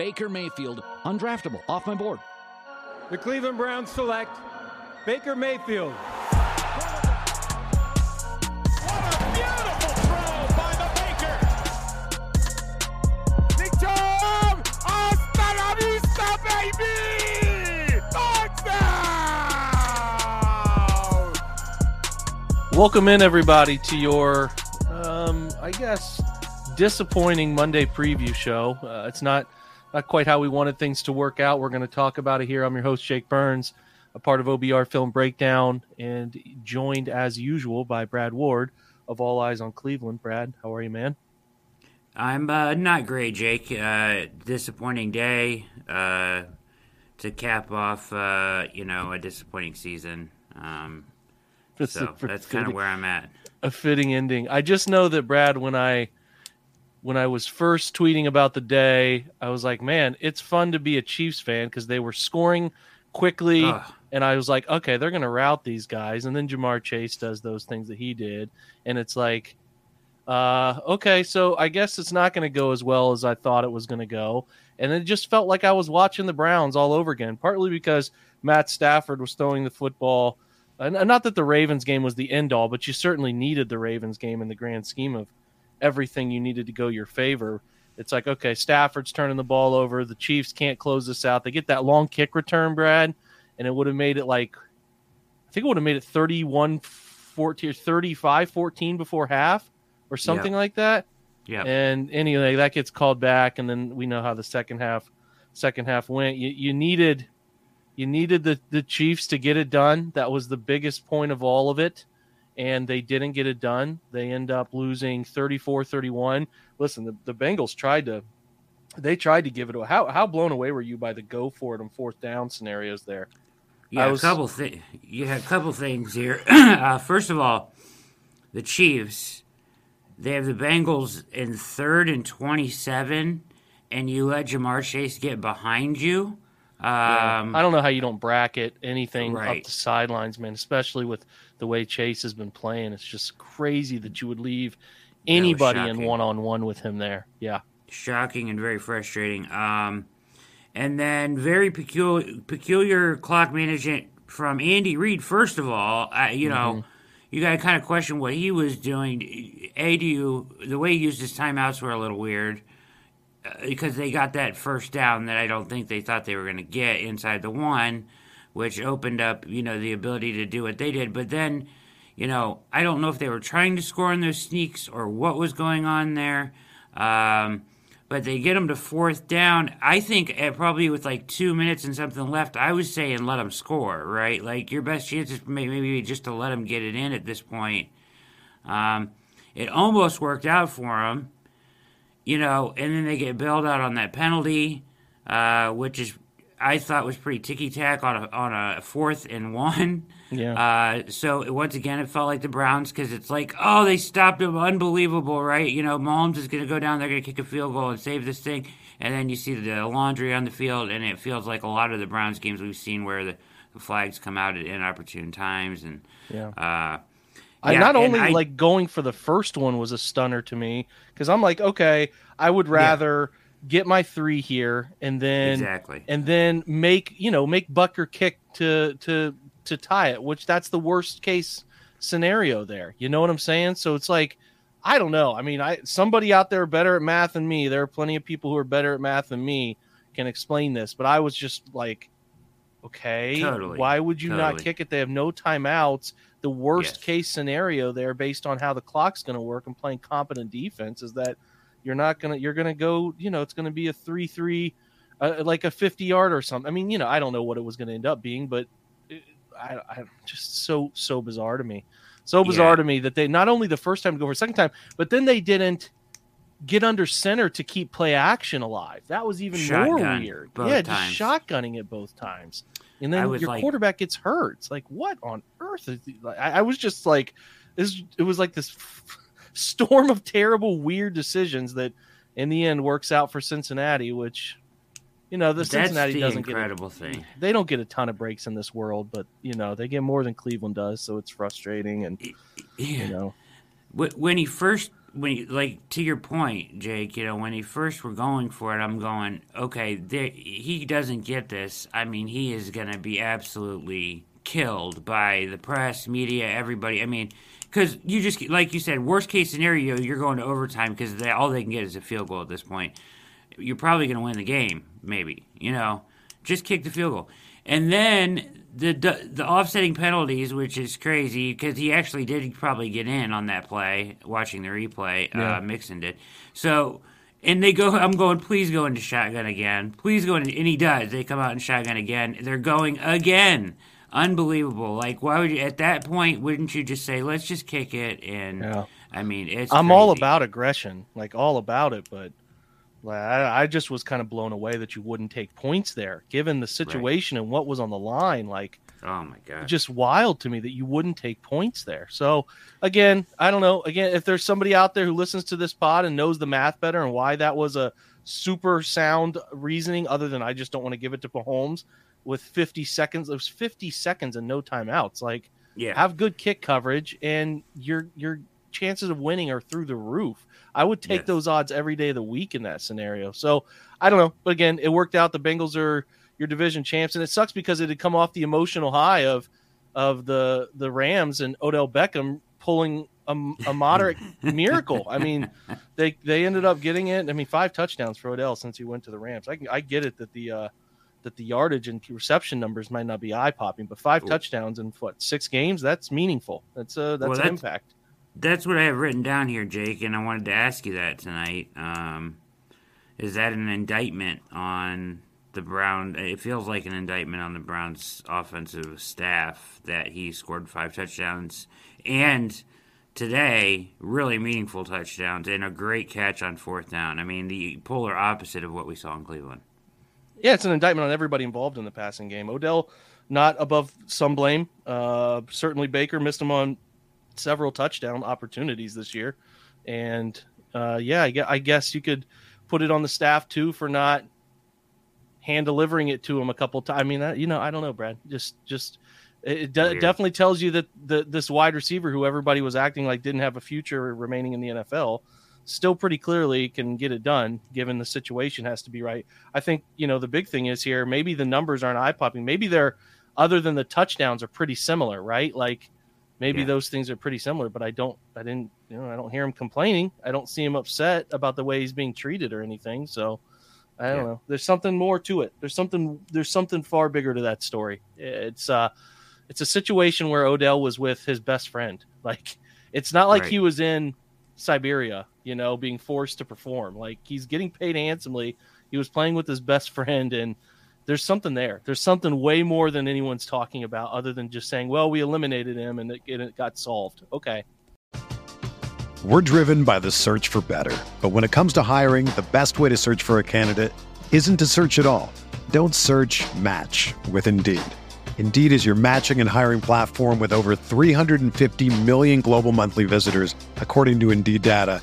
Baker Mayfield, undraftable, off my board. The Cleveland Browns select Baker Mayfield. What a beautiful throw by the Baker! Big Jam! Welcome in, everybody, to your, um, I guess, disappointing Monday preview show. Uh, it's not not quite how we wanted things to work out. We're going to talk about it here. I'm your host, Jake Burns, a part of OBR Film Breakdown, and joined as usual by Brad Ward of All Eyez on Cleveland. Brad, how are you, man? I'm uh, not great, Jake. Uh, disappointing day uh, to cap off, uh, you know, a disappointing season. Um, so that's kind of where I'm at. A fitting ending. I just know that Brad, when I when I was first tweeting about the day, I was like, man, it's fun to be a Chiefs fan because they were scoring quickly. Ugh. And I was like, okay, they're going to route these guys. And then Ja'Marr Chase does those things that he did. And it's like, uh, okay, so I guess it's not going to go as well as I thought it was going to go. And it just felt like I was watching the Browns all over again, partly because Matt Stafford was throwing the football. And not that the Ravens game was the end all, but you certainly needed the Ravens game in the grand scheme of everything you needed to go your favor. It's like, okay, Stafford's turning the ball over. The Chiefs can't close this out. They get that long kick return, Brad, and it would have made it like, I think it would have made it 31 14 or 35 14 before half or something like that. Yeah. And anyway, that gets called back, and then we know how the second half second half went. You, you needed you needed the, the Chiefs to get it done. That was the biggest point of all of it and they didn't get it done. They end up losing 34-31. Listen, the, the Bengals tried to they tried to give it away. How how blown away were you by the go for it on fourth down scenarios there? Yeah, was, a couple things. You had a couple things here. uh, first of all, the Chiefs they have the Bengals in third and twenty-seven, and you let Ja'Marr Chase get behind you. Um, yeah. I don't know how you don't bracket anything right. up the sidelines, man. Especially with the way Chase has been playing. It's just crazy that you would leave anybody in one on one with him there. Yeah. Shocking and very frustrating. Um, and then very peculiar, peculiar clock management from Andy Reid. First of all, uh, you know, mm-hmm. you got to kind of question what he was doing. A, do you, the way he used his timeouts were a little weird uh, because they got that first down that I don't think they thought they were going to get inside the one which opened up, you know, the ability to do what they did. But then, you know, I don't know if they were trying to score on those sneaks or what was going on there. Um, but they get them to fourth down. I think probably with like two minutes and something left, I was saying let them score, right? Like your best chance is maybe just to let them get it in at this point. Um, it almost worked out for them, you know, and then they get bailed out on that penalty, uh, which is I thought was pretty ticky tack on a on a fourth and one. Yeah. Uh, so once again, it felt like the Browns because it's like, oh, they stopped him, unbelievable, right? You know, Mahomes is going to go down, they're going to kick a field goal and save this thing, and then you see the laundry on the field, and it feels like a lot of the Browns games we've seen where the, the flags come out at inopportune times, and yeah. Uh, I not only I, like going for the first one was a stunner to me because I'm like, okay, I would rather. Yeah get my three here, and then exactly, and then make you know make Butker kick to to to tie it, which that's the worst case scenario there. You know what I'm saying? So it's like I don't know. I mean, I somebody out there better at math than me. There are plenty of people who are better at math than me can explain this, but I was just like, okay, totally. why would you totally. not kick it? They have no timeouts. The worst yes. case scenario there, based on how the clock's going to work and playing competent defense, is that you're not gonna. You're gonna go. You know, it's gonna be a three-three, uh, like a fifty-yard or something. I mean, you know, I don't know what it was gonna end up being, but it, I, I just so so bizarre to me. So bizarre yeah. to me that they not only the first time to go for a second time, but then they didn't get under center to keep play action alive. That was even Shotgun more weird. Yeah, times. just shotgunning it both times. And then your like, quarterback gets hurt. It's like, what on earth? I, I was just like, this. It was like this storm of terrible, weird decisions that in the end works out for Cincinnati, which you know the Cincinnati the doesn't incredible get a, thing. They don't get a ton of breaks in this world, but you know they get more than Cleveland does, so it's frustrating and yeah. you know when he first when you, like to your point, Jake, you know, when he first were going for it, I'm going, okay, there, he doesn't get this. I mean, he is going to be absolutely killed by the press, media, everybody. I mean, because you just like you said, worst case scenario, you're going to overtime because all they can get is a field goal at this point. You're probably going to win the game, maybe. You know, just kick the field goal, and then the the offsetting penalties, which is crazy because he actually did probably get in on that play. Watching the replay, uh, yeah. uh, Mixon did. So, and they go. I'm going. Please go into shotgun again. Please go into. And he does. They come out in shotgun again. They're going again. Unbelievable. Like, why would you? At that point, wouldn't you just say, "Let's just kick it"? And yeah. I mean, it's. I'm crazy. all about aggression, like all about it, but I, I just was kind of blown away that you wouldn't take points there, given the situation right. and what was on the line. Like, oh my god, just wild to me that you wouldn't take points there. So, again, I don't know. Again, if there's somebody out there who listens to this pod and knows the math better and why that was a super sound reasoning, other than I just don't want to give it to Mahomes with 50 seconds. It was 50 seconds and no timeouts. Like, yeah, have good kick coverage, and your your chances of winning are through the roof. I would take yes. those odds every day of the week in that scenario. So I don't know, but again, it worked out. The Bengals are your division champs, and it sucks because it had come off the emotional high of of the the Rams and Odell Beckham pulling a, a moderate miracle. I mean, they they ended up getting it. I mean, five touchdowns for Odell since he went to the Rams. I I get it that the uh, that the yardage and reception numbers might not be eye popping, but five touchdowns in what six games? That's meaningful. That's a that's well, an impact. That's what I have written down here, Jake, and I wanted to ask you that tonight. Um, is that an indictment on the Brown? It feels like an indictment on the Browns' offensive staff that he scored five touchdowns and today really meaningful touchdowns and a great catch on fourth down. I mean, the polar opposite of what we saw in Cleveland. Yeah, it's an indictment on everybody involved in the passing game. Odell not above some blame. Uh, certainly Baker missed him on several touchdown opportunities this year, and uh, yeah, I guess you could put it on the staff too for not hand delivering it to him a couple times. I mean, you know, I don't know, Brad. Just, just it de- definitely tells you that the this wide receiver who everybody was acting like didn't have a future remaining in the NFL still pretty clearly can get it done given the situation has to be right. I think, you know, the big thing is here maybe the numbers aren't eye popping. Maybe they're other than the touchdowns are pretty similar, right? Like maybe yeah. those things are pretty similar, but I don't, I didn't, you know, I don't hear him complaining. I don't see him upset about the way he's being treated or anything. So I don't yeah. know. There's something more to it. There's something, there's something far bigger to that story. It's, uh, it's a situation where Odell was with his best friend. Like, it's not like right. he was in Siberia, you know, being forced to perform. Like, he's getting paid handsomely. He was playing with his best friend and, there's something there. There's something way more than anyone's talking about, other than just saying, "Well, we eliminated him and it, it got solved." Okay. We're driven by the search for better, but when it comes to hiring, the best way to search for a candidate isn't to search at all. Don't search. Match with Indeed. Indeed is your matching and hiring platform with over 350 million global monthly visitors, according to Indeed data,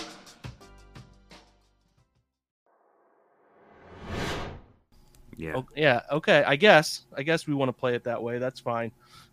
Yeah. yeah. Okay. I guess. I guess we want to play it that way. That's fine.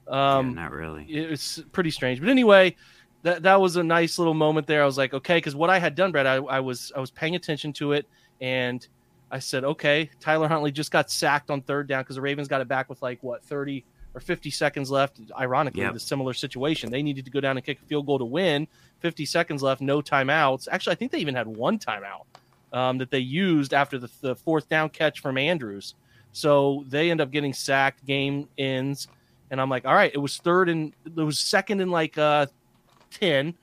Um, yeah, not really. It's pretty strange, but anyway, that that was a nice little moment there. I was like, okay, because what I had done, Brad, I, I was I was paying attention to it, and I said, okay, Tyler Huntley just got sacked on third down because the Ravens got it back with like what thirty or fifty seconds left. Ironically, yep. the similar situation, they needed to go down and kick a field goal to win. Fifty seconds left, no timeouts. Actually, I think they even had one timeout um, that they used after the, the, fourth down catch from Andrews. So they end up getting sacked. Game ends, and I'm like, all right, it was third and it was second in like uh, ten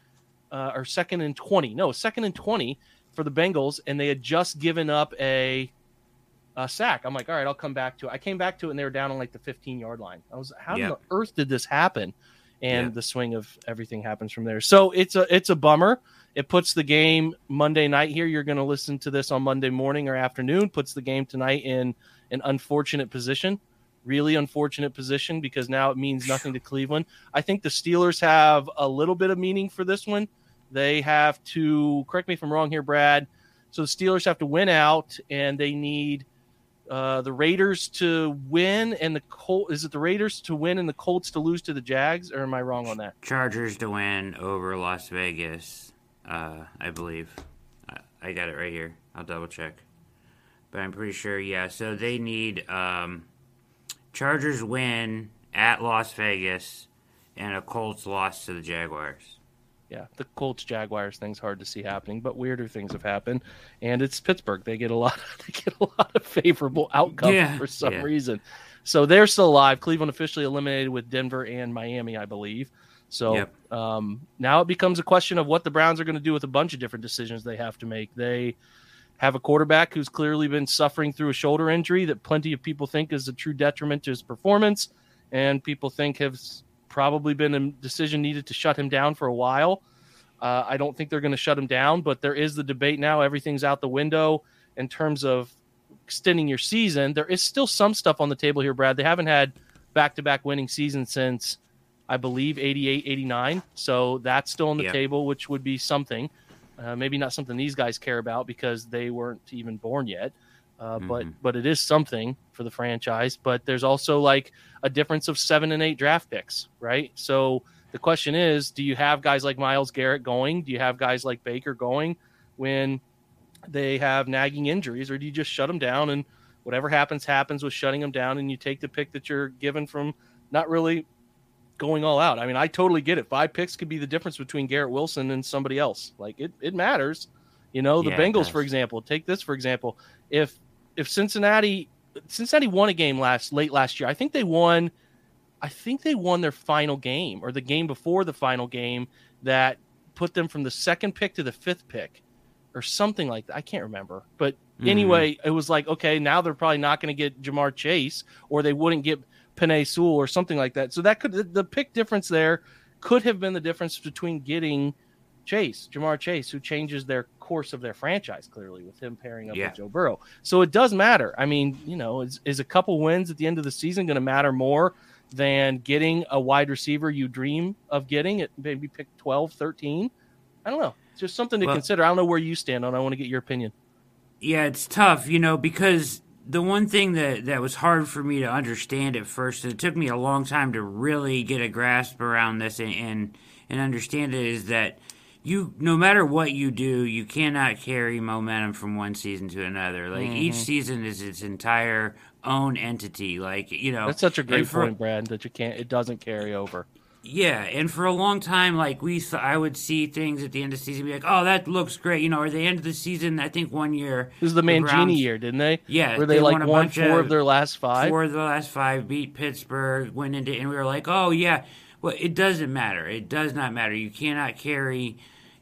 uh, or second and twenty. No, second and twenty for the Bengals, and they had just given up a, a sack. I'm like, all right, I'll come back to it. I came back to it, and they were down on like the 15 yard line. I was, how Yeah. on the earth did this happen? And Yeah. the swing of everything happens from there. So it's a it's a bummer. It puts the game Monday night here. You're going to listen to this on Monday morning or afternoon. Puts the game tonight in an unfortunate position, really unfortunate position because now it means nothing to Cleveland. I think the Steelers have a little bit of meaning for this one. They have to correct me if I'm wrong here, Brad. So the Steelers have to win out, and they need uh, the Raiders to win, and the Col- is it the Raiders to win and the Colts to lose to the Jags, or am I wrong on that? Chargers to win over Las Vegas, uh, I believe. I, I got it right here. I'll double check. But I'm pretty sure, yeah. So they need um, Chargers win at Las Vegas and a Colts loss to the Jaguars. Yeah, the Colts Jaguars thing's hard to see happening, but weirder things have happened, and it's Pittsburgh. They get a lot. They get a lot of favorable outcomes Yeah, for some yeah. reason. So they're still alive. Cleveland officially eliminated with Denver and Miami, I believe. So Yep. um, now it becomes a question of what the Browns are going to do with a bunch of different decisions they have to make. They have a quarterback who's clearly been suffering through a shoulder injury that plenty of people think is a true detriment to his performance, and people think has probably been a decision needed to shut him down for a while. Uh, I don't think they're going to shut him down, but there is the debate now. Everything's out the window in terms of extending your season. There is still some stuff on the table here, Brad. They haven't had back to back winning seasons since, I believe, 88, 89. So that's still on the table, which would be something. Uh, maybe not something these guys care about because they weren't even born yet. Uh, But Mhm. but it is something for the franchise. But there's also like a difference of seven and eight draft picks, right? So the question is, do you have guys like Myles Garrett going? Do you have guys like Baker going when they have nagging injuries, or do you just shut them down and whatever happens happens with shutting them down, and you take the pick that you're given from not really going all out? I mean, I totally get it. Five picks could be the difference between Garrett Wilson and somebody else. Like it, it matters. You know, the Yeah, Bengals, for example. Take this for example. If if Cincinnati Cincinnati won a game last late last year, I think they won. I think they won their final game or the game before the final game that put them from the second pick to the fifth pick or something like that. I can't remember. But Mhm. anyway, it was like, okay, now they're probably not going to get Ja'Marr Chase or they wouldn't get Penei Sewell or something like that. So that could, the, the pick difference there could have been the difference between getting Chase, Ja'Marr Chase, who changes their course of their franchise clearly with him pairing up Yeah. with Joe Burrow. So it does matter. I mean, you know, is, is a couple wins at the end of the season going to matter more than getting a wide receiver you dream of getting at maybe pick 12, 13? I don't know. It's just something to Well- consider. I don't know where you stand on. I want to get your opinion. Yeah, it's tough, you know, because the one thing that, that was hard for me to understand at first, and it took me a long time to really get a grasp around this and, and, and understand it, is that you, no matter what you do, you cannot carry momentum from one season to another. Like Mm-hmm. each season is its entire own entity. Like you know, That's such a great for- point, Brad, that you can't. It doesn't carry over. Yeah, and for a long time, like we, th- I would see things at the end of the season, be like, "Oh, that looks great," you know. Or the end of the season, I think one year This is the Mangini Browns- year, didn't they? Yeah, where they, they like won won four of- of their last five. four of the last five, beat Pittsburgh, went into, and we were like, "Oh yeah." Well, it doesn't matter. It does not matter. You cannot carry.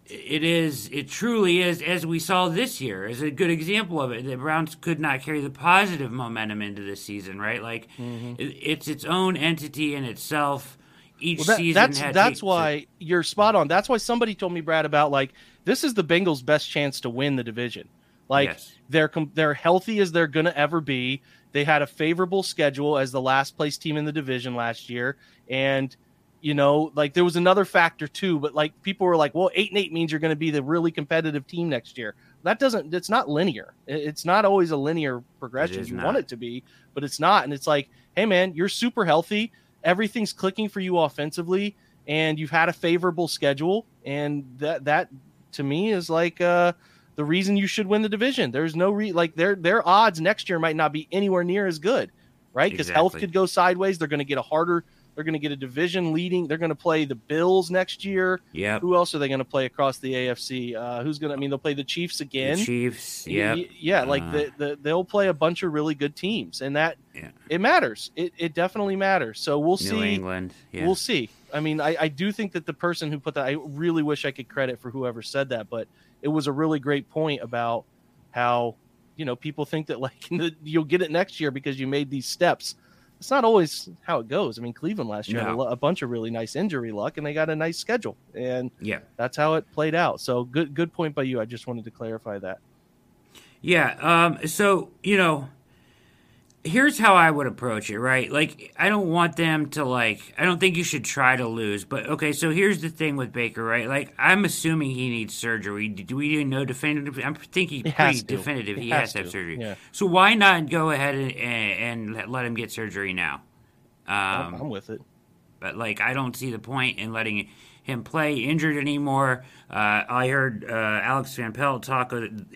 It is. It truly is, as we saw this year, is a good example of it. The Browns could not carry the positive momentum into this season, right? Like, Mm-hmm. it, it's its own entity in itself. Each Well, that, season that's had that's why you're spot on. That's why somebody told me, Brad, about like this is the Bengals' best chance to win the division. Like Yes. they're they're healthy as they're gonna ever be. They had a favorable schedule as the last place team in the division last year, and you know, like there was another factor too. But like people were like, well, eight and eight means you're going to be the really competitive team next year. That doesn't. It's not linear. It's not always a linear progression. You not. want it to be, but it's not. And it's like, hey man, you're super healthy everything's clicking for you offensively and you've had a favorable schedule and that that to me is like uh the reason you should win the division there's no re like their their odds next year might not be anywhere near as good right because health could go sideways they're going to get a harder They're going to get a division leading. They're going to play the Bills next year. Yeah. Who else are they going to play across the AFC? Uh, who's going to? I mean, they'll play the Chiefs again. The Chiefs. Yeah. Yeah. Like Uh, the, the they'll play a bunch of really good teams, and that Yeah. it matters. It it definitely matters. So we'll New see. England. Yeah. We'll see. I mean, I, I do think that the person who put that, I really wish I could credit for whoever said that, but it was a really great point about how, you know, people think that like you'll get it next year because you made these steps. It's not always how it goes. I mean, Cleveland last year had a, a bunch of really nice injury luck and they got a nice schedule. And yeah. that's how it played out. So good, good point by you. I just wanted to clarify that. Yeah. Um, so, you know, here's how I would approach it, right? Like, I don't want them to, like, I don't think you should try to lose. But, okay, so here's the thing with Baker, right? Like, I'm assuming he needs surgery. Do we even know definitive? I'm thinking pretty to. definitive He he, has has, to have surgery. yeah. So why not go ahead and, and, and let him get surgery now? Um, I'm with it. but like I don't see the point in letting him play injured anymore. Uh, I heard uh, Alex Van Pelt talk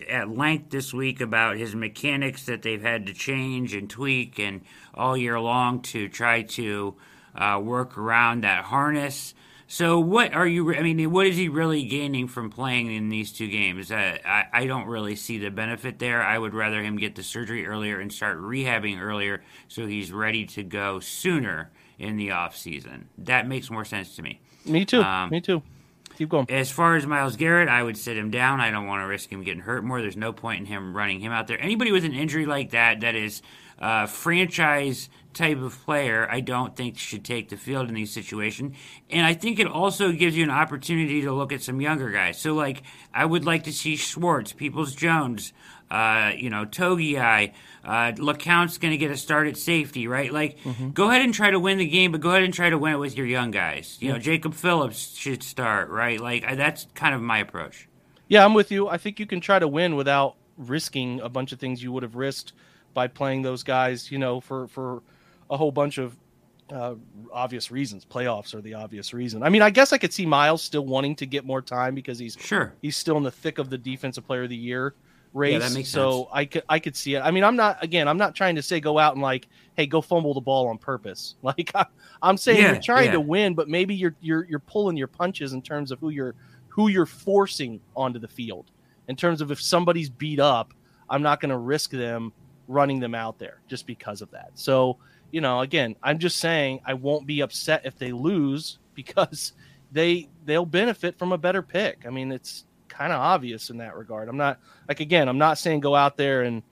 at length this week about his mechanics that they've had to change and tweak and all year long to try to uh, work around that harness. So what are you? I mean, what is he really gaining from playing in these two games? Uh, I I don't really see the benefit there. I would rather him get the surgery earlier and start rehabbing earlier, so he's ready to go sooner in the off season. That makes more sense to me. Me too. um, Me too. Keep going. As far as Myles Garrett, I would sit him down. I don't want to risk him getting hurt more. There's no point in him running him out there. Anybody with an injury like that, that is a franchise type of player, I don't think should take the field in these situations. And I think it also gives you an opportunity to look at some younger guys. So, like, I would like to see Schwartz, Peoples Jones, uh, you know, Togiai, uh, LeCounte's going to get a start at safety, right? Like, go ahead and try to win the game, but go ahead and try to win it with your young guys. You know, Jacob Phillips should start, right? Like, I, that's kind of my approach. Yeah, I'm with you. I think you can try to win without risking a bunch of things you would have risked by playing those guys, you know, for for a whole bunch of uh, obvious reasons. Playoffs are the obvious reason. I mean, I guess I could see Myles still wanting to get more time because he's Sure. he's still in the thick of the defensive player of the year race. that makes so sense. I could I could see it. I mean, I'm not again. I'm not trying to say go out and like, hey, go fumble the ball on purpose. Like I, I'm saying, Yeah, you're trying yeah. to win, but maybe you're you're you're pulling your punches in terms of who you're who you're forcing onto the field. In terms of if somebody's beat up, I'm not going to risk them running them out there just because of that. So you know, again, I'm just saying I won't be upset if they lose because they they'll benefit from a better pick. I mean, it's kind of obvious in that regard. I'm not like again, I'm not saying go out there and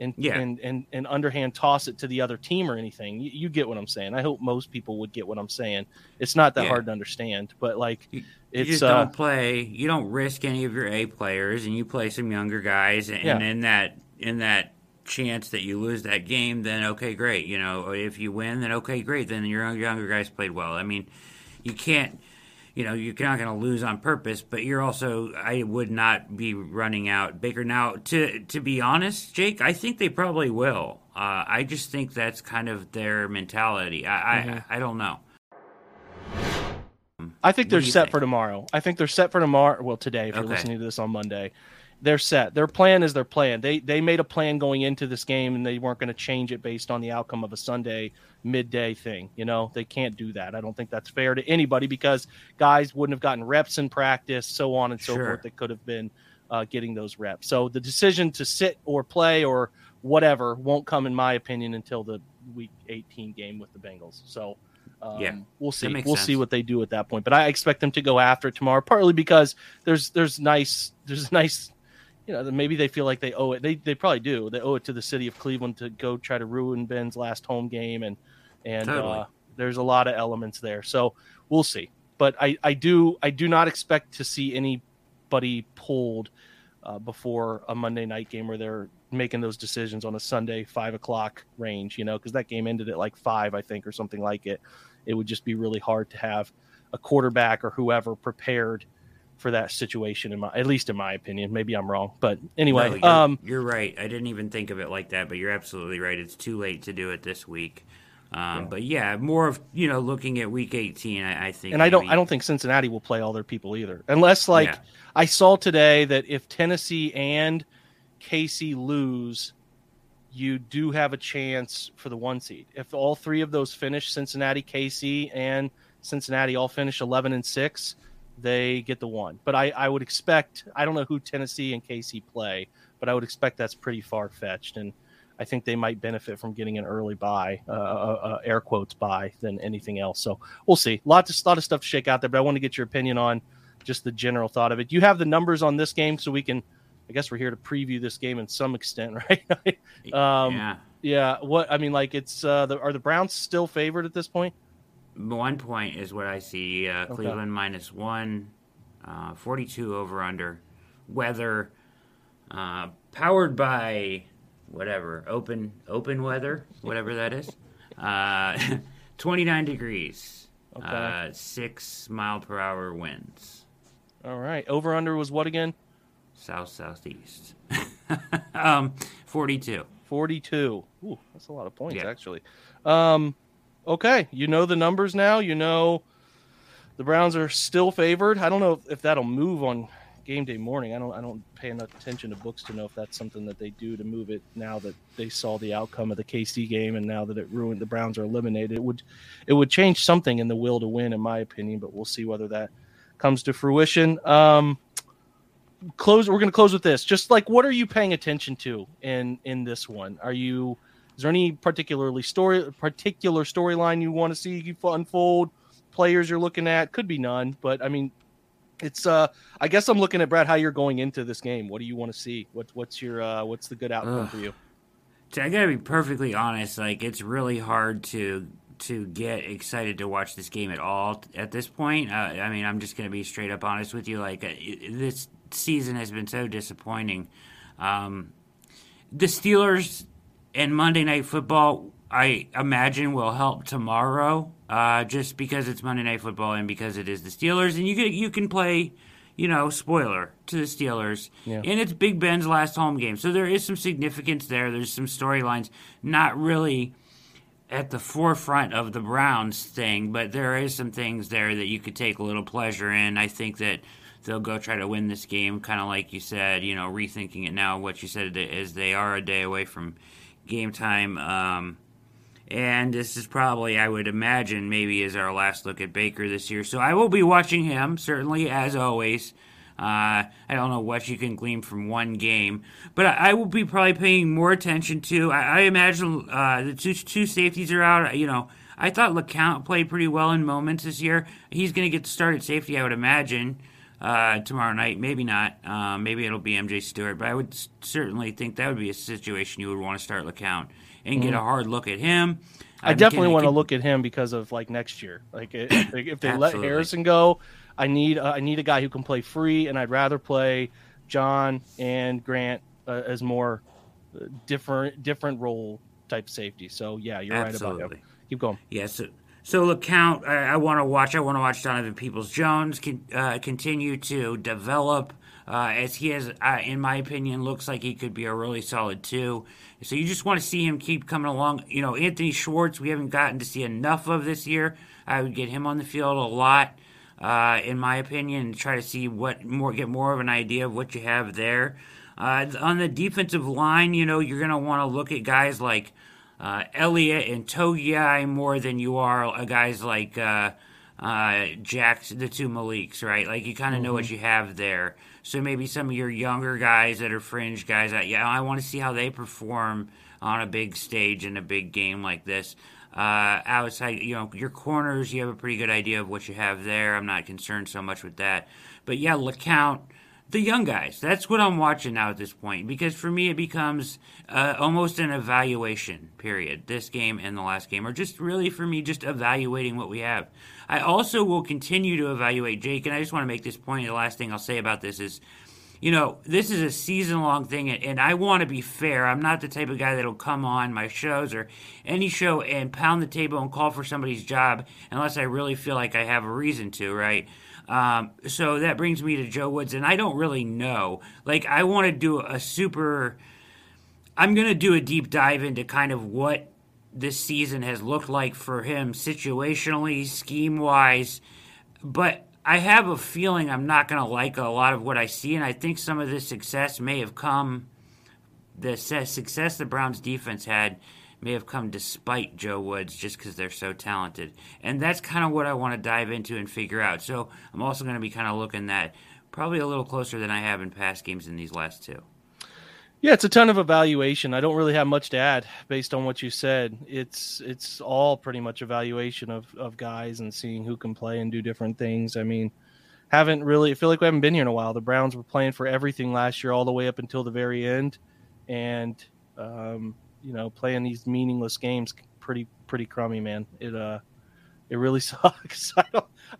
and Yeah. and, and and underhand toss it to the other team or anything. You, you get what I'm saying. I hope most people would get what I'm saying. It's not that Yeah. hard to understand, but like You it's just uh, don't play. You don't risk any of your A players, and you play some younger guys. And Yeah. in that in that chance that you lose that game, then okay, great. You know, if you win, then okay, great. Then your younger guys played well. I mean, you can't. You know, you're not going to lose on purpose, but you're also. I would not be running out Baker now. To to be honest, Jake, I think they probably will. Uh, I just think that's kind of their mentality. I Mm-hmm. I, I don't know. I think What they're set think? for tomorrow. I think they're set for tomorrow. Well, today, if you're listening to this on Monday, they're set. Their plan is their plan. They they made a plan going into this game, and they weren't going to change it based on the outcome of a Sunday midday thing. You know, they can't do that. I don't think that's fair to anybody because guys wouldn't have gotten reps in practice, so on and so Sure. forth. That could have been uh, getting those reps. So the decision to sit or play or whatever won't come, in my opinion, until the Week 18 game with the Bengals. So. Um, Yeah, we'll see. We'll see what they do at that point. But I expect them to go after it tomorrow, partly because there's there's nice there's nice, you know, maybe they feel like they owe it. They they probably do. They owe it to the city of Cleveland to go try to ruin Ben's last home game, and and Totally. uh, there's a lot of elements there. So we'll see. But I I do I do not expect to see anybody pulled uh, before a Monday night game where they're making those decisions on a Sunday five o'clock range. You know, because that game ended at like five, I think, or something like it. It would just be really hard to have a quarterback or whoever prepared for that situation. In my, at least in my opinion, maybe I'm wrong, but anyway, No, you're, um, you're right. I didn't even think of it like that, but you're absolutely right. It's too late to do it this week. Um, But yeah, more of you know looking at week 18. I, I think, and I don't, maybe- I don't think Cincinnati will play all their people either, unless like Yeah. I saw today that if Tennessee and KC lose, you do have a chance for the one seed. If all three of those finish, Cincinnati, KC and Cincinnati all finish 11 and 6, they get the one. But I, I would expect, I don't know who Tennessee and KC play, but I would expect that's pretty far fetched. And I think they might benefit from getting an early bye, uh, uh, uh, air quotes bye, than anything else. So we'll see. Lots of, lot of stuff to shake out there, but I want to get your opinion on just the general thought of it. You have the numbers on this game so we can I guess we're here to preview this game in some extent, right? um, yeah. Yeah. What I mean, like, it's uh, the, are the Browns still favored at this point? One point is what I see. Uh, okay. Cleveland minus one, uh, 42 over under. Weather, uh, powered by whatever open open weather, whatever that is. Uh, 29 degrees. Okay. Uh, six mile per hour winds. All right. Over under was what again? south southeast. um, forty-two. Forty-two. Ooh, that's a lot of points yeah. actually. Um, okay, you know the numbers now. You know the Browns are still favored. I don't know if, that'll move on game day morning. I don't I don't pay enough attention to books to know if that's something that they do to move it now that they saw the outcome of the KC game and now that it ruined the Browns are eliminated. It would it would change something in the will to win in my opinion, but we'll see whether that comes to fruition. Um, close we're going to close with this just like what are you paying attention to in in this one are you is there any particularly story particular storyline you want to see unfold players you're looking at could be none but i mean it's uh i guess i'm looking at brad how you're going into this game what do you want to see what, what's your uh what's the good outcome Ugh. for you i gotta be perfectly honest like it's really hard to to get excited to watch this game at all at this point. Uh, I mean, I'm just going to be straight up honest with you. Like uh, this season has been so disappointing. Um, the Steelers and Monday Night Football, I imagine, will help tomorrow, uh, just because it's Monday Night Football and because it is the Steelers, and you can you can play, you know, spoiler to the Steelers, yeah. and it's Big Ben's last home game, so there is some significance there. There's some storylines, not really at the forefront of the Browns thing, but there is some things there that you could take a little pleasure in. I think that they'll go try to win this game, kind of like you said, you know, rethinking it now. What you said is they are a day away from game time. Um, and this is probably, I would imagine, maybe is our last look at Baker this year. So I will be watching him, certainly, as always. Uh, I don't know what you can glean from one game, but I, I will be probably paying more attention to. I, I imagine uh, the two, two safeties are out. You know, I thought LeCounte played pretty well in moments this year. He's going to get the start at safety, I would imagine uh, tomorrow night. Maybe not. Uh, maybe it'll be MJ Stewart, but I would certainly think that would be a situation you would want to start LeCounte and mm-hmm. get a hard look at him. I definitely want to look at him because of like next year. Like if, if they let Harrison go, I need uh, I need a guy who can play free, and I'd rather play John and Grant uh, as more uh, different different role type safety. So yeah, you're Absolutely. right about it. Keep going. Yes. Yeah, so so LeCounte, I, I want to watch. I want to watch Donovan Peoples Jones con, uh, continue to develop. Uh, as he has, uh, in my opinion, looks like he could be a really solid two. So you just want to see him keep coming along. You know, Anthony Schwartz, we haven't gotten to see enough of this year. I would get him on the field a lot, uh, in my opinion, and try to see what more, get more of an idea of what you have there. Uh, on the defensive line, you know, you're going to want to look at guys like uh, Elliott and Togiai more than you are uh, guys like uh, uh, Jack, the two Maliks, right? Like you kind of mm-hmm. know what mm-hmm. you have there. So maybe some of your younger guys that are fringe guys, that, yeah, I want to see how they perform on a big stage in a big game like this. Uh, outside, you know, your corners, you have a pretty good idea of what you have there. I'm not concerned so much with that. But yeah, LeCounte the young guys. That's what I'm watching now at this point because for me it becomes uh, almost an evaluation period. This game and the last game, or just really for me, just evaluating what we have. I also will continue to evaluate Jake, and I just want to make this point. The last thing I'll say about this is. You know, this is a season long thing, and I want to be fair. I'm not the type of guy that'll come on my shows or any show and pound the table and call for somebody's job unless I really feel like I have a reason to, right? Um, so that brings me to Joe Woods, and I don't really know. Like, I want to do a super. I'm going to do a deep dive into kind of what this season has looked like for him situationally, scheme wise. But I have a feeling I'm not going to like a lot of what I see, and I think some of this success may have come the success the Browns defense had may have come despite Joe Woods just because they're so talented. And that's kind of what I want to dive into and figure out. So I'm also going to be kind of looking that probably a little closer than I have in past games in these last two. Yeah, it's a ton of evaluation. I don't really have much to add based on what you said. It's it's all pretty much evaluation of, of guys and seeing who can play and do different things. I mean, haven't really I feel like we haven't been here in a while. The Browns were playing for everything last year all the way up until the very end. And um, you know, playing these meaningless games pretty pretty crummy, man. It uh it really sucks.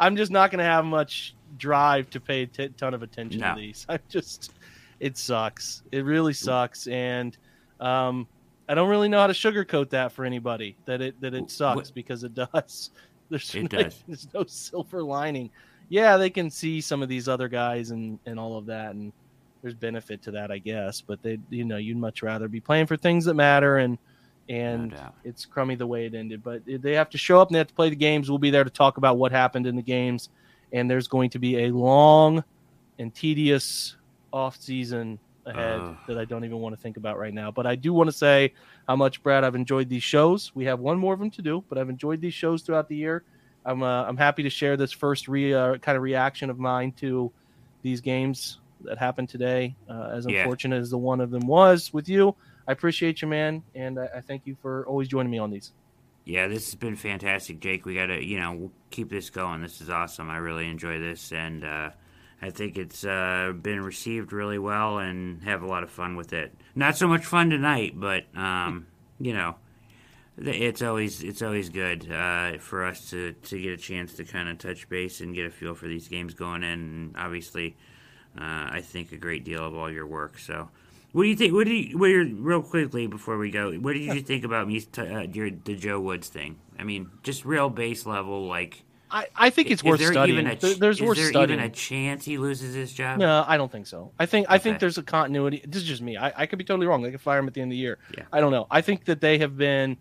I am just not going to have much drive to pay a t- ton of attention no. to these. I'm just it sucks. It really sucks, and um, I don't really know how to sugarcoat that for anybody that it that it sucks what? because it does. There's it no, does. there's no silver lining. Yeah, they can see some of these other guys and and all of that, and there's benefit to that, I guess. But they, you know, you'd much rather be playing for things that matter, and and no it's crummy the way it ended. But they have to show up and they have to play the games. We'll be there to talk about what happened in the games, and there's going to be a long and tedious off season ahead uh. that I don't even want to think about right now. But I do want to say how much, Brad, I've enjoyed these shows. We have one more of them to do, but I've enjoyed these shows throughout the year. I'm uh, I'm happy to share this first re, uh, kind of reaction of mine to these games that happened today. Uh, as yeah. unfortunate as the one of them was with you, I appreciate you, man, and I, I thank you for always joining me on these. Yeah, this has been fantastic, Jake. We got to, you know, keep this going. This is awesome. I really enjoy this, and uh, I think it's uh, been received really well and have a lot of fun with it. Not so much fun tonight, but um, you know, it's always it's always good uh, for us to, to get a chance to kind of touch base and get a feel for these games going in. And obviously, uh, I think a great deal of all your work. So, what do you think? What do you? What are, real quickly before we go? What did you think about me? Uh, your the Joe Woods thing. I mean, just real base level, like I, I think it's is worth studying. A, there, there's is worth there studying. even a chance he loses his job? No, I don't think so. I think okay. I think there's a continuity. This is just me. I, I could be totally wrong. They could fire him at the end of the year. Yeah. I don't know. I think that they have been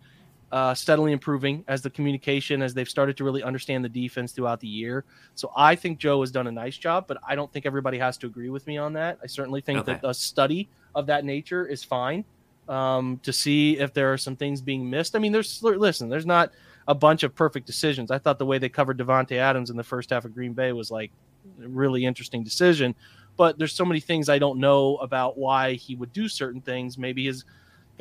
uh, steadily improving as the communication, as they've started to really understand the defense throughout the year. So I think Joe has done a nice job, but I don't think everybody has to agree with me on that. I certainly think okay. that a study of that nature is fine um, to see if there are some things being missed. I mean, there's listen, there's not a bunch of perfect decisions. I thought the way they covered Davante Adams in the first half of Green Bay was like a really interesting decision. But there's so many things I don't know about why he would do certain things. Maybe his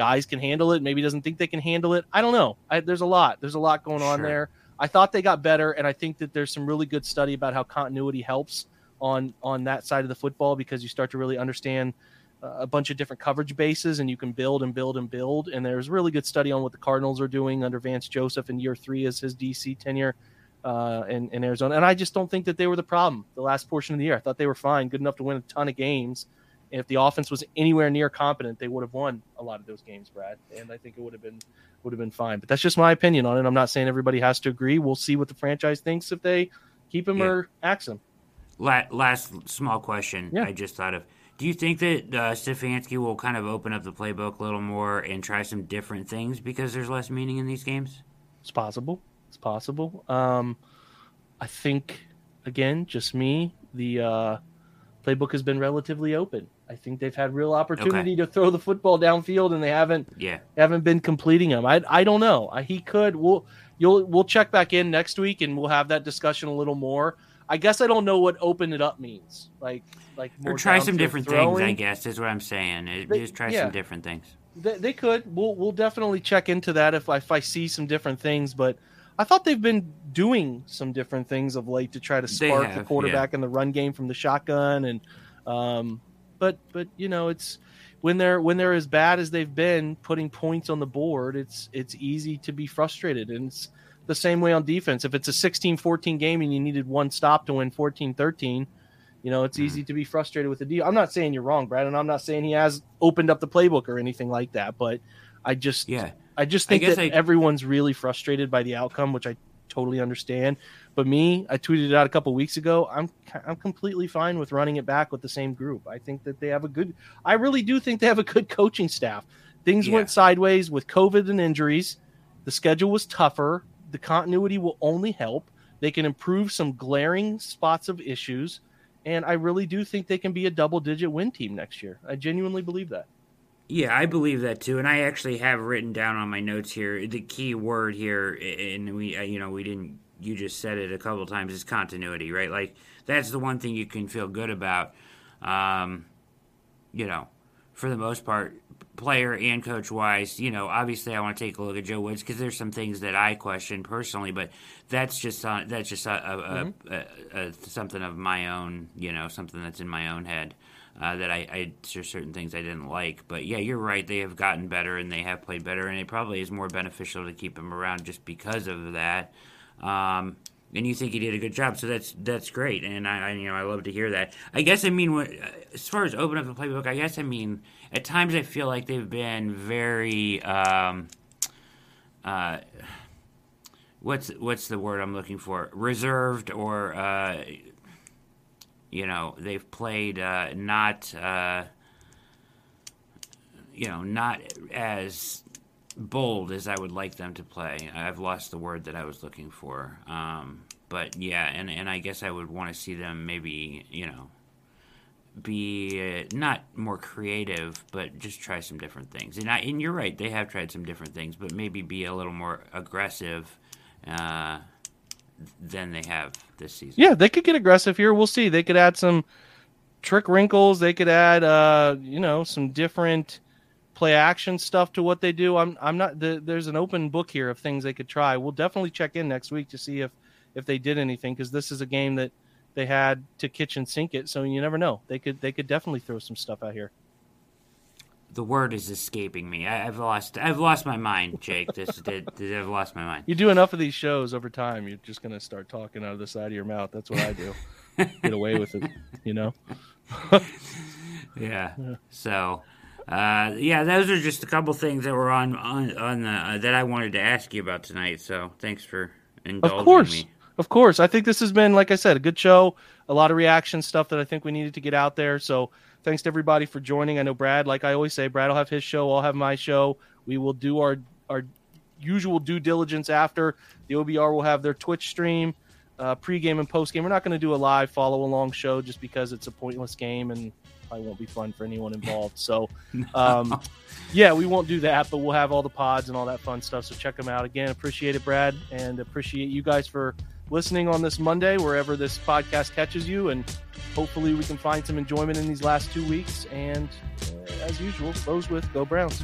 guys can handle it. Maybe doesn't think they can handle it. I don't know. I, there's a lot. There's a lot going on there. I thought they got better, and I think that there's some really good study about how continuity helps on on that side of the football because you start to really understand – a bunch of different coverage bases and you can build and build and build. And there's really good study on what the Cardinals are doing under Vance Joseph in year three as his DC tenure uh, in, in Arizona. And I just don't think that they were the problem the last portion of the year. I thought they were fine, good enough to win a ton of games. And if the offense was anywhere near competent, they would have won a lot of those games, Brad. And I think it would have been would have been fine. But that's just my opinion on it. I'm not saying everybody has to agree. We'll see what the franchise thinks if they keep him yeah. or axe him. Last small question yeah. I just thought of do you think that uh, Stefanski will kind of open up the playbook a little more and try some different things because there's less meaning in these games? It's possible. It's possible. Um, I think, again, just me, the uh, playbook has been relatively open. I think they've had real opportunity okay. to throw the football downfield, and they haven't. Yeah, haven't been completing them. I I don't know. He could. We'll you'll we'll check back in next week, and we'll have that discussion a little more. I guess I don't know what open it up means. Like like or try some different throwing. things. I guess is what I'm saying. They, just try yeah, some different things. They, they, could. We'll we'll definitely check into that if I, if I see some different things. But I thought they've been doing some different things of late to try to spark have, the quarterback yeah. in the run game from the shotgun and um, but but you know it's when they're when they're as bad as they've been putting points on the board it's it's easy to be frustrated and it's the same way on defense. If it's a 16-14 game and you needed one stop to win 14-13, you know, it's mm. easy to be frustrated with the deal. I'm not saying you're wrong, Brad, and I'm not saying he has opened up the playbook or anything like that, but I just yeah. I just think I that I... everyone's really frustrated by the outcome, which I totally understand. But me, I tweeted it out a couple weeks ago. I'm I'm completely fine with running it back with the same group. I think that they have a good. I really do think they have a good coaching staff. Things yeah. went sideways with COVID and injuries. The schedule was tougher the continuity will only help. They can improve some glaring spots of issues, and I really do think they can be a double digit win team next year. I genuinely believe that. Yeah, I believe that too, and I actually have written down on my notes here the key word here, and we, uh, you know, we didn't. You just said it a couple times. Is continuity, right? Like that's the one thing you can feel good about. Um, you know, for the most part, player and coach wise, you know, obviously I want to take a look at Joe Woods because there's some things that I question personally, but that's just on, that's just a, a, mm-hmm. a, something of my own, you know, something that's in my own head uh, that I, I there's certain things I didn't like. But yeah, you're right. They have gotten better and they have played better, and it probably is more beneficial to keep him around just because of that. Um, and you think he did a good job, so that's that's great, and I, I you know I love to hear that. I guess I mean when, as far as open up the playbook, I guess I mean at times I feel like they've been very. Um, uh, what's what's the word I'm looking for? Reserved or uh, you know, they've played uh, not, uh, you know, not as bold as I would like them to play. I've lost the word that I was looking for. Um, but yeah, and, and I guess I would want to see them maybe, you know, be uh, not more creative, but just try some different things. And I, and you're right, they have tried some different things, but maybe be a little more aggressive uh, than they have this season. Yeah, they could get aggressive here. We'll see. They could add some trick wrinkles. They could add, uh, you know, some different play action stuff to what they do. I'm, I'm not. The, there's an open book here of things they could try. We'll definitely check in next week to see if if they did anything because this is a game that they had to kitchen sink it. So you never know. They could they could definitely throw some stuff out here the word is escaping me. I, have lost. I've lost my mind, Jake. This did. I've lost my mind. You do enough of these shows over time, you're just gonna start talking out of the side of your mouth. That's what I do. Get away with it, you know. yeah. yeah. So, uh, yeah, those are just a couple things that were on on on the uh, that I wanted to ask you about tonight. So, thanks for indulging of course. me. Of course. I think this has been, like I said, a good show. A lot of reaction stuff that I think we needed to get out there. So Thanks to everybody for joining. I know Brad, like I always say, Brad will have his show. I'll have my show. We will do our our usual due diligence after the OBR will have their Twitch stream, uh, pregame and postgame. We're not going to do a live follow along show just because it's a pointless game and probably won't be fun for anyone involved. So, um, yeah, we won't do that, but we'll have all the pods and all that fun stuff. So check them out again. Appreciate it, Brad, and appreciate you guys for listening on this Monday, wherever this podcast catches you. And hopefully, we can find some enjoyment in these last two weeks. And uh, as usual, close with Go Browns.